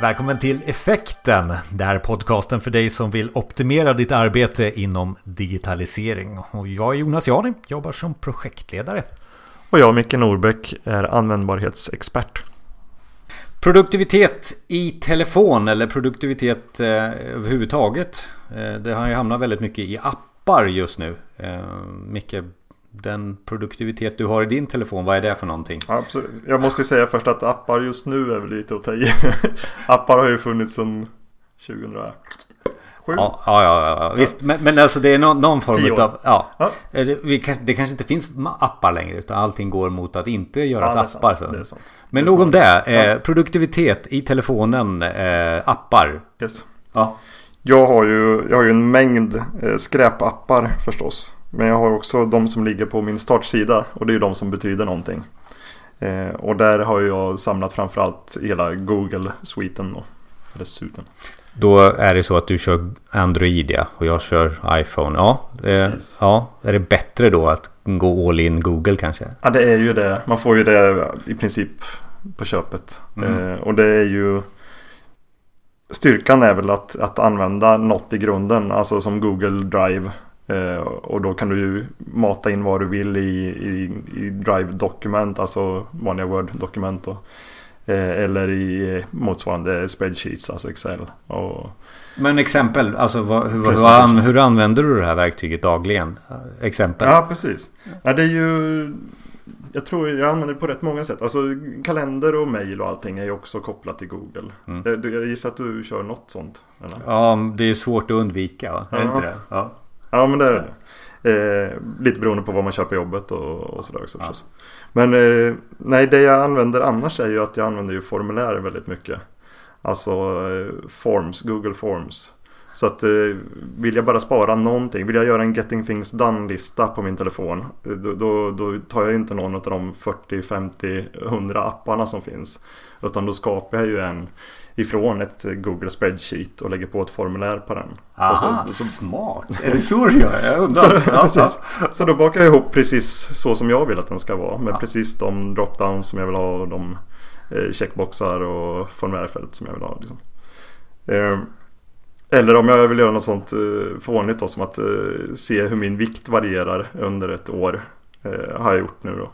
Välkommen till Effekten. Det här är podcasten för dig som vill optimera ditt arbete inom digitalisering. Och jag är Jonas Jani, jobbar som projektledare. Och jag, Micke Norbäck, är användbarhetsexpert. Produktivitet i telefon eller produktivitet eh, överhuvudtaget. Eh, det har ju hamnat väldigt mycket i appar just nu. Eh, Micke, den produktivitet du har i din telefon, vad är det för någonting? Absolut. Jag måste ju säga först att appar just nu är väl lite att ta i. appar har ju funnits sedan 2007. Ja, ja, ja, ja. visst. Men, men alltså det är någon, någon form av... Ja. ja. Eh, det, kanske, det kanske inte finns appar längre utan allting går mot att inte göra ja, appar. Så. Sant. Men nog om det. Eh, produktivitet i telefonen, eh, appar. Yes. Ja. Jag har ju, jag har ju en mängd eh, skräpappar förstås. Men jag har också de som ligger på min startsida och det är ju de som betyder någonting. Eh, och där har jag samlat framförallt hela Google-sviten. Eller suiten. Då är det så att du kör Android ja, och jag kör iPhone. Ja, eh, ja, är det bättre då att gå all in Google kanske? Ja, det är ju det. Man får ju det i princip på köpet. Mm. Eh, och det är ju Styrkan är väl att, att använda något i grunden, alltså som Google Drive Eh, och då kan du ju mata in vad du vill i, i, i Drive-dokument, alltså vanliga Word-dokument. Eh, eller i motsvarande spreadsheets, alltså Excel. Och, Men exempel, alltså vad, hur, hur, hur, använder du det här verktyget dagligen? Exempel? Ja, precis. Ja, det är ju... Jag tror jag använder det på rätt många sätt. Alltså kalender och mail och allting är ju också kopplat till Google. Mm. Jag gissar att du kör något sånt? Eller? Ja, det är svårt att undvika va? Är ja. inte det? Ja. Ja men det är det. Eh, lite beroende på vad man kör på jobbet och, och sådär också. Ja. Men eh, nej, det jag använder annars är ju att jag använder ju formulär väldigt mycket. Alltså eh, Forms, Google Forms. Så att eh, vill jag bara spara någonting, vill jag göra en Getting Things Done-lista på min telefon. Eh, då, då, då, tar jag inte någon av de 40, 50, 100 apparna som finns. Utan då skapar jag ju en ifrån ett Google Spreadsheet och lägger på ett formulär på den. Ah, så, så, smart! Är det så du gör? Jag undrar. Så, ja, precis. så då bakar jag ihop precis så som jag vill att den ska vara. Med ja. precis de dropdowns som jag vill ha och de eh, checkboxar och formulärfält som jag vill ha. Liksom. Eller om jag vill göra något sånt eh, fånigt då som att eh, se hur min vikt varierar under ett år. Eh, har jag gjort nu då.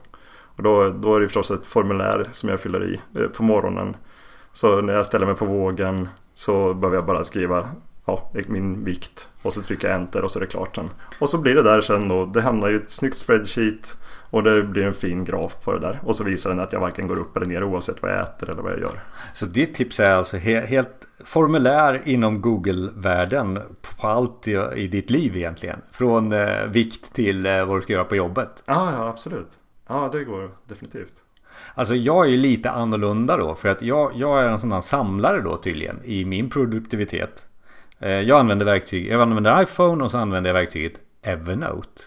Och då, då är det förstås ett formulär som jag fyller i eh, på morgonen. Så när jag ställer mig på vågen så behöver jag bara skriva ja, min vikt och så trycker jag enter och så är det klart sen. Och så blir det där sen då, det hamnar i ett snyggt spreadsheet och det blir en fin graf på det där. Och så visar den att jag varken går upp eller ner oavsett vad jag äter eller vad jag gör. Så ditt tips är alltså he helt formulär inom Google-världen på allt i, i, ditt liv egentligen? Från eh, vikt till eh, vad du ska göra på jobbet? Ja, ja absolut. Ja, det går definitivt. Alltså jag är ju lite annorlunda då för att jag, jag är en sån här samlare då tydligen i min produktivitet. Eh, jag använder verktyg, jag använder iPhone och så använder jag verktyget Evernote.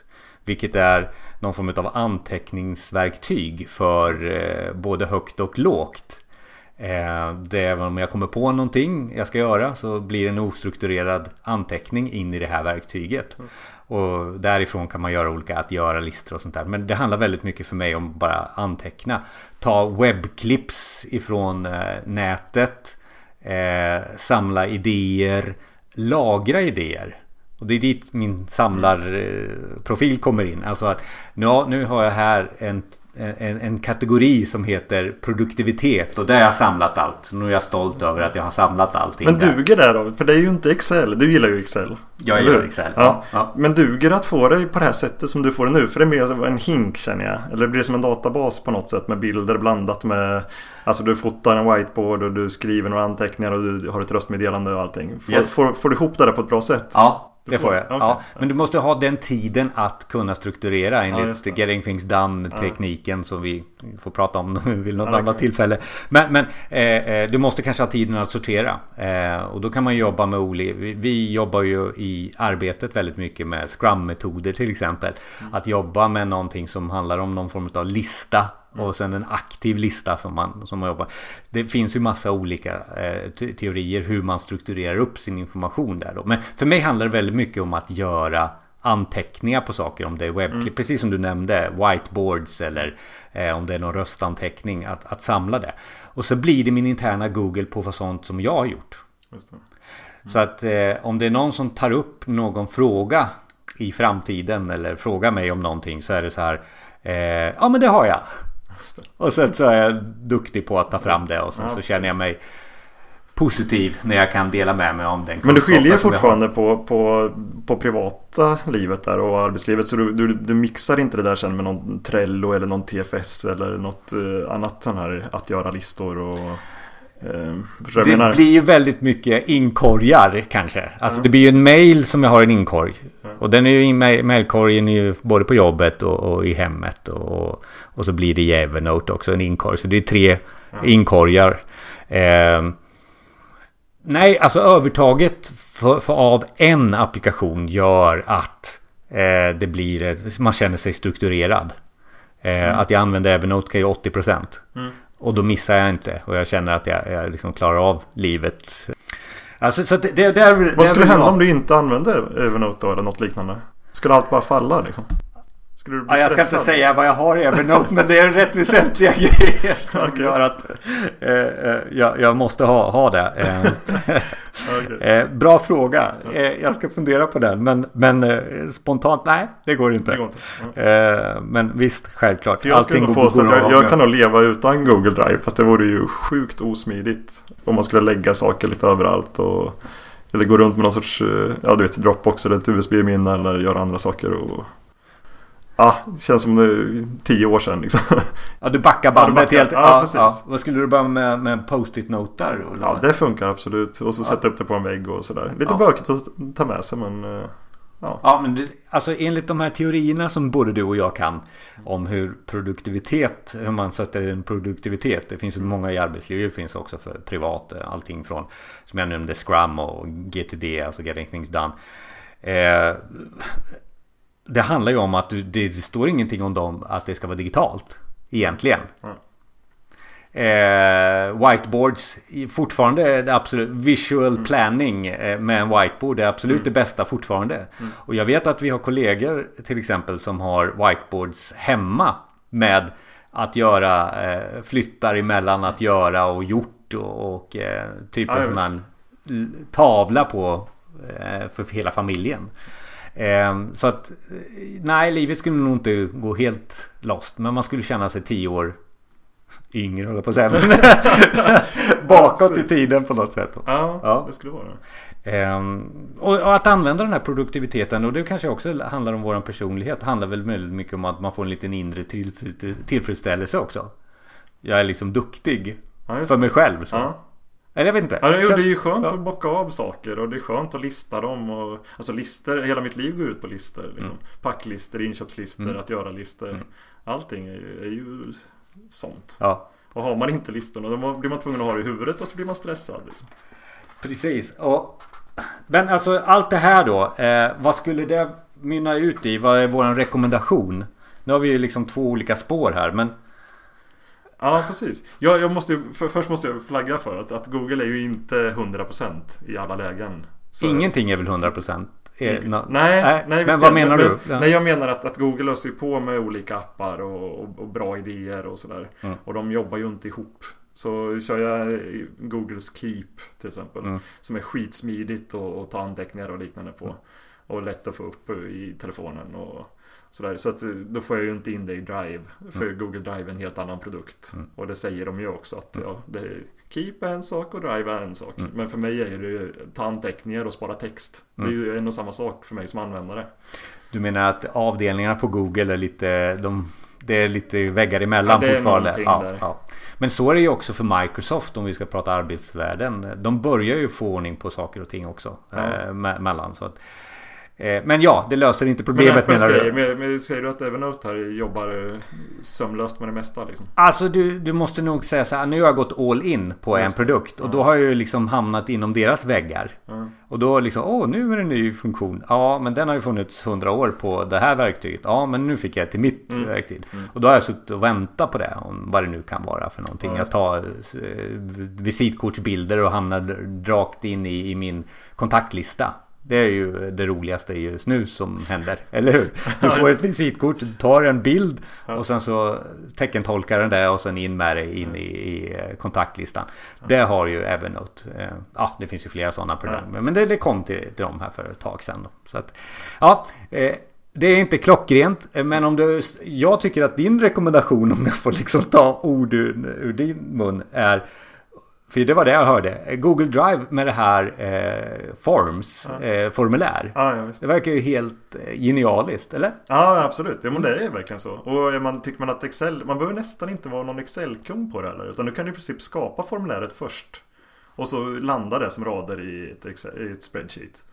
Vilket är någon form av anteckningsverktyg för eh, både högt och lågt. Eh, det är om jag kommer på någonting jag ska göra så blir det en ostrukturerad anteckning in i det här verktyget. Och därifrån kan man göra olika att göra-listor och sånt där. Men det handlar väldigt mycket för mig om bara anteckna. Ta webbklips ifrån eh, nätet. Eh, samla idéer. Lagra idéer. Och det är dit min samlarprofil kommer in. Alltså att ja, nu har jag här en en, en, kategori som heter produktivitet och där har jag samlat allt. Nu är jag stolt över att jag har samlat allting. Men duger det då? För det är ju inte Excel. Du gillar ju Excel. Jag gillar Excel. Ja. ja. Men duger det att få det på det här sättet som du får det nu? För det är mer en hink känner jag. Eller blir det som en databas på något sätt med bilder blandat med Alltså du fotar en whiteboard och du skriver några anteckningar och du har ett röstmeddelande och allting. Får, yes. får, får du ihop det där på ett bra sätt? Ja, det får jag. Okay. Ja, men du måste ha den tiden att kunna strukturera enligt ja, Getting Things Done-tekniken ja. som vi får prata om vid något ja, annat tillfälle. Men, men eh, eh, du måste kanske ha tiden att sortera. Eh, och då kan man jobba med olika... Vi, vi, jobbar ju i arbetet väldigt mycket med Scrum-metoder till exempel. Mm. Att jobba med någonting som handlar om någon form av lista. Och sen en aktiv lista som man, som man jobbar. Det finns ju massa olika eh, teorier hur man strukturerar upp sin information där då. Men för mig handlar det väldigt mycket om att göra anteckningar på saker. Om det är webbklipp, mm. precis som du nämnde. Whiteboards eller eh, om det är någon röstanteckning. Att, att samla det. Och så blir det min interna Google på sånt som jag har gjort. Mm. Så att eh, om det är någon som tar upp någon fråga i framtiden eller frågar mig om någonting så är det så här. Eh, ja men det har jag. Och sen så är jag duktig på att ta fram det och sen ja, så känner jag mig positiv när jag kan dela med mig om den Men du skiljer fortfarande på, på, på privata livet där och arbetslivet så du, du, du, mixar inte det där sen med någon Trello eller någon TFS eller något uh, annat sån här att göra listor och det menar... blir ju väldigt mycket inkorgar kanske. Alltså mm. det blir ju en mail som jag har en inkorg. Mm. Och den är ju i mailkorgen ju både på jobbet och, och i hemmet. Och, och så blir det i Evernote också en inkorg. Så det är tre mm. inkorgar. Eh, Nej, alltså övertaget för, för av en applikation gör att eh, det blir, man känner sig strukturerad. Eh, mm. Att jag använder Evernote kan ju 80%. Mm. Och då missar jag inte. Och jag känner att jag, jag liksom klarar av livet. Alltså, så det, det, det, Vad skulle hända om du inte använde Evernote då, eller något liknande? Skulle allt bara falla liksom? Skulle du bli ja, jag ska inte säga vad jag har i Evernote men det är rätt väsentliga grejer som okay. gör att eh, eh, jag, jag, måste ha, ha det. Eh, okay. eh, bra fråga. Eh, jag ska fundera på den men, men eh, spontant nej det går inte. Det går inte. Ja. men visst självklart. För jag Allting går påstå att jag, jag kan nog leva utan Google Drive fast det vore ju sjukt osmidigt. Om man skulle lägga saker lite överallt och eller gå runt med någon sorts ja, du vet, Dropbox eller ett USB-minne eller göra andra saker. Och Ja, det känns som tio år sedan liksom. Ja, du backar bandet ja, helt. Ja, precis. Ja. Vad skulle du börja med, med post-it noter? Ja, det funkar absolut. Och så ja. sätta upp det på en vägg och sådär. Lite ja. bökigt att ta med sig men... Eh, ja, ja men det, alltså enligt de här teorierna som både du och jag kan om hur produktivitet, hur man sätter en produktivitet. Det finns ju många i arbetslivet, det finns också för privat. Eh, allting från, som jag nämnde, Scrum och GTD, alltså Getting Things Done. Eh, det handlar ju om att det står ingenting om dem att det ska vara digitalt. Egentligen. Mm. Eh, whiteboards fortfarande det absolut visual mm. planning eh, med en whiteboard är absolut mm. det bästa fortfarande. Mm. Och jag vet att vi har kollegor till exempel som har whiteboards hemma med att göra eh, flyttar emellan att göra och gjort och, och eh, typ ja, en tavla på för hela familjen. Ehm, så att nej, livet skulle nog inte gå helt lost. Men man skulle känna sig tio år yngre håller på att säga. bakåt i tiden på något sätt. Ja, ja. det skulle vara. Um, och, att använda den här produktiviteten och det kanske också handlar om våran personlighet. handlar väl väldigt mycket om att man får en liten inre tillfredsställelse också. Jag är liksom duktig ja, för mig själv. Så. Ja. Eller jag vet inte. Ja, det är ju skönt ja. att bocka av saker och det är skönt att lista dem. Och, alltså listor, hela mitt liv går ut på listor. Liksom. Mm. Packlistor, inköpslistor, mm. att göra listor. Mm. Allting är ju, är ju sånt. Ja. Och har man inte listorna då blir man tvungen att ha det i huvudet och så blir man stressad. Liksom. Precis. Och, men alltså allt det här då. Eh, vad skulle det mynna ut i? Vad är vår rekommendation? Nu har vi ju liksom två olika spår här. Men Ja, precis. Jag, jag måste, för, först måste jag flagga för att, att Google är ju inte 100% i alla lägen. Så Ingenting är väl 100%? Är, no, nej, nej, nej, men vad menar men, du? Nej, jag menar att, att Google löser ju på med olika appar och, och, och bra idéer och sådär. Mm. Och de jobbar ju inte ihop. Så kör jag Googles Keep till exempel. Mm. Som är skitsmidigt att ta anteckningar och liknande på. Mm. Och lätt att få upp i telefonen. Och, Sådär, så att eh, då får jag ju inte in det i Drive. För mm. Google Drive är en helt annan produkt. Och det säger de ju också att ja, det är Keep är en sak och Drive är en sak. Men för mig är det ju ta anteckningar och spara text. Det är ju en och samma sak för mig som användare. Du menar att avdelningarna på Google är lite... De, det är lite väggar emellan ja, fortfarande. Ja, ja. Men så är det ju också för Microsoft om vi ska prata arbetsvärlden. De börjar ju få ordning på saker och ting också. Eh, mellan. Så att, men ja, det löser inte problemet men, menar du? Men, men säger du att Evernote här jobbar eh, sömlöst med det mesta? Liksom? Alltså du, du måste nog säga så här. Nu har jag gått all in på Just en produkt. Och ja. då har jag ju liksom hamnat inom deras väggar. Ja. Och då liksom, åh nu är det en ny funktion. Ja, men den har ju funnits hundra år på det här verktyget. Ja, men nu fick jag till mitt mm. verktyg. Mm. Och då har jag suttit och väntat på det. Om vad det nu kan vara för någonting. Ja, jag tar eh, visitkortsbilder och hamnar rakt in i, i min kontaktlista. Det är ju det roligaste just nu som händer, eller hur? Du får ett visitkort, tar en bild och sen så teckentolkar den det och sen in med det in i, i eh, kontaktlistan. Det har ju Evernote. Eh, ja, det finns ju flera sådana program. Men det, det kom till, till dem här för ett tag sedan. Då. Så att, ja, eh, det är inte klockrent, men om du... Jag tycker att din rekommendation, om jag får liksom ta ord ur, ur din mun, är för det var det jag hörde. Google Drive med det här eh, Forms, ja. eh, formulär. Ja, ja, det verkar ju helt eh, genialiskt, eller? Ja, absolut. Ja, men det är verkligen så. Och man, tycker man att Excel, man behöver nästan inte vara någon Excel-kung på det heller. Utan du kan i princip skapa formuläret först. Och så landar det som rader i ett, Excel, i ett spreadsheet.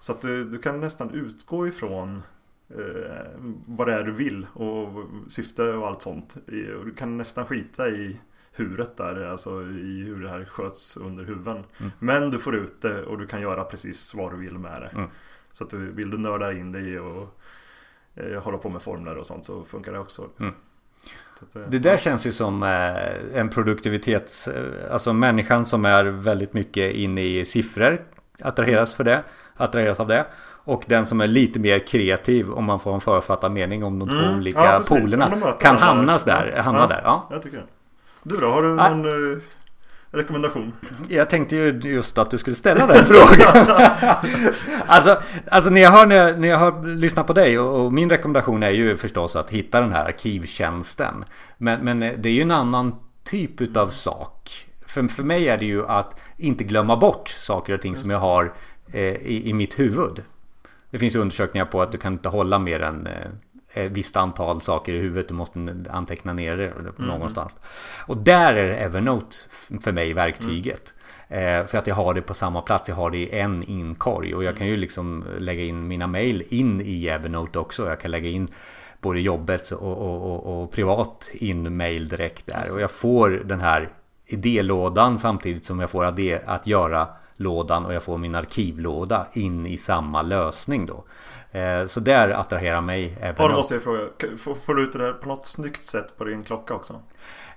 Så att du, du kan nästan utgå ifrån eh, vad det är du vill och syfte och allt sånt. Och du kan nästan skita i huret där, alltså i hur det här sköts under huven. Mm. Men du får ut det och du kan göra precis vad du vill med det. Mm. Så att du, vill du nörda in dig och eh, hålla på med formler och sånt så funkar det också. Mm. Det, det, där ja. känns ju som eh, en produktivitets... Eh, alltså människan som är väldigt mycket inne i siffror attraheras för det. Attraheras av det. Och den som är lite mer kreativ om man får en författad mening om de två mm. olika ja, polerna. Kan hamnas där, hamna ja, där. Ja, jag tycker det. Du då, har du någon ah. rekommendation? Jag tänkte ju just att du skulle ställa den frågan. alltså, alltså när jag hör, när när jag hör, lyssnar på dig och, och, min rekommendation är ju förstås att hitta den här arkivtjänsten. Men, men det är ju en annan typ utav sak. För, för mig är det ju att inte glömma bort saker och ting som jag har eh, i, i mitt huvud. Det finns undersökningar på att du kan inte hålla mer än eh, ett visst antal saker i huvudet. Du måste anteckna ner det mm. någonstans. Och där är Evernote för mig verktyget. Mm. för att jag har det på samma plats. Jag har det i en inkorg. Och jag kan ju liksom lägga in mina mail in i Evernote också. Jag kan lägga in både jobbet och, och, och, och privat in mail direkt där. Och jag får den här idélådan samtidigt som jag får att göra lådan och jag får min arkivlåda in i samma lösning då. Eh, så där attraherar mig Evernote. Ja, då måste jag fråga. Får du ut det där på något snyggt sätt på din klocka också?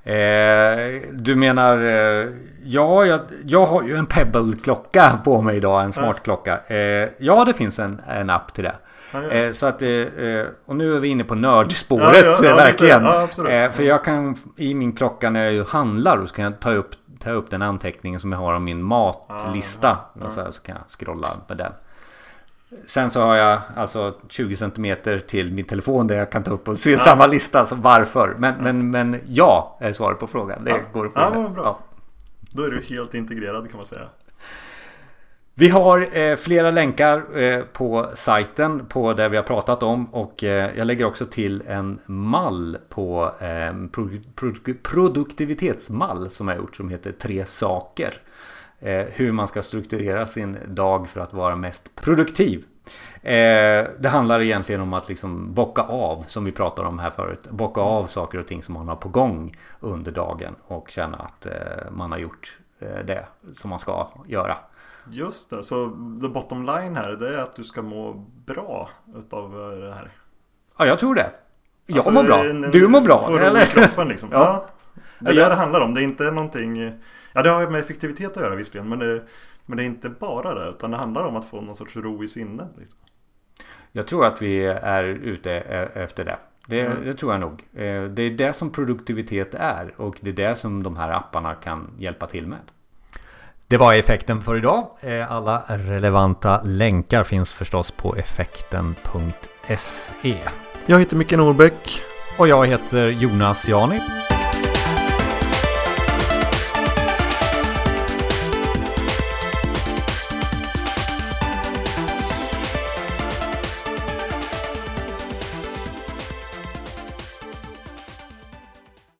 Eh, du menar, eh, ja, jag, jag, har ju en Pebble-klocka på mig idag, en smartklocka. Eh, ja, det finns en, en app till det. Eh, så att, eh, och nu är vi inne på nördspåret, ja, ja, ja, verkligen. för jag kan, i min klocka när jag handlar, så kan jag ta upp, ta upp den anteckningen som jag har om min matlista. Så, så kan jag scrolla med den. Sen så har jag alltså 20 cm till min telefon där jag kan ta upp och se ja. samma lista som varför. Men, ja. men, men ja är svaret på frågan. Det ja. går att få ja, bra. Ja. Då är du helt integrerad kan man säga. Vi har eh, flera länkar eh, på sajten på det vi har pratat om och eh, jag lägger också till en mall på eh, pro pro produktivitetsmall som jag gjort som heter Tre saker. Eh, hur man ska strukturera sin dag för att vara mest produktiv. Eh, det handlar egentligen om att liksom bocka av, som vi pratade om här förut, bocka av saker och ting som man har på gång under dagen och känna att eh, man har gjort eh, det som man ska göra. Just det, så the bottom line här det är att du ska må bra utav det här. Ja, jag tror det. Jag alltså, mår bra. Du mår bra. Får eller? kroppen liksom. ja. ja. Det är det det handlar om. Det är inte någonting Ja, det har med effektivitet att göra visserligen. Men det, men det är inte bara det. Utan det handlar om att få någon sorts ro i sinnet. Liksom. Jag tror att vi är ute e- efter det. Det, mm. det, tror jag nog. Eh, det är det som produktivitet är. Och det är det som de här apparna kan hjälpa till med. Det var effekten för idag. Eh, alla relevanta länkar finns förstås på effekten.se. Jag heter Micke Norbeck. Och jag heter Jonas Jani.